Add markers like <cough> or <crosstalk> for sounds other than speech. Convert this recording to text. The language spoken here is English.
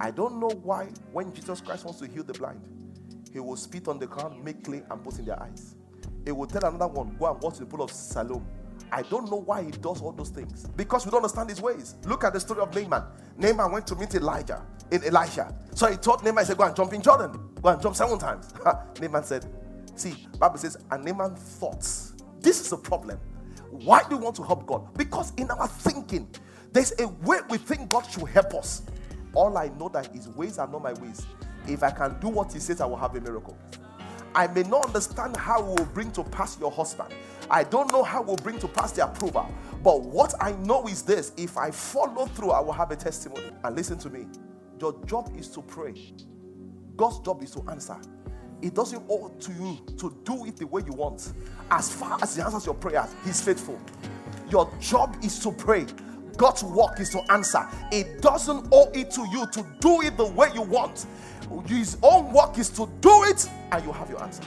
I don't know why when Jesus Christ wants to heal the blind, he will spit on the ground, make clay, and put in their eyes. He will tell another one, go and watch the pool of Siloam. I don't know why he does all those things because we don't understand his ways. Look at the story of Naaman. Naaman went to meet Elijah in Elisha. So he told Naaman, he said, Go and jump in Jordan. Go and jump seven times. <laughs> Naaman said, See, Bible says, and Naaman thought, This is a problem. Why do we want to help God? Because in our thinking, there's a way we think God should help us. All I know that his ways are not my ways. If I can do what he says, I will have a miracle. I may not understand how we will bring to pass your husband. I don't know how we'll bring to pass the approval. But what I know is this if I follow through, I will have a testimony. And listen to me your job is to pray, God's job is to answer. It doesn't owe to you to do it the way you want. As far as He answers your prayers, He's faithful. Your job is to pray. God's work is to answer. It doesn't owe it to you to do it the way you want. His own work is to do it, and you have your answer.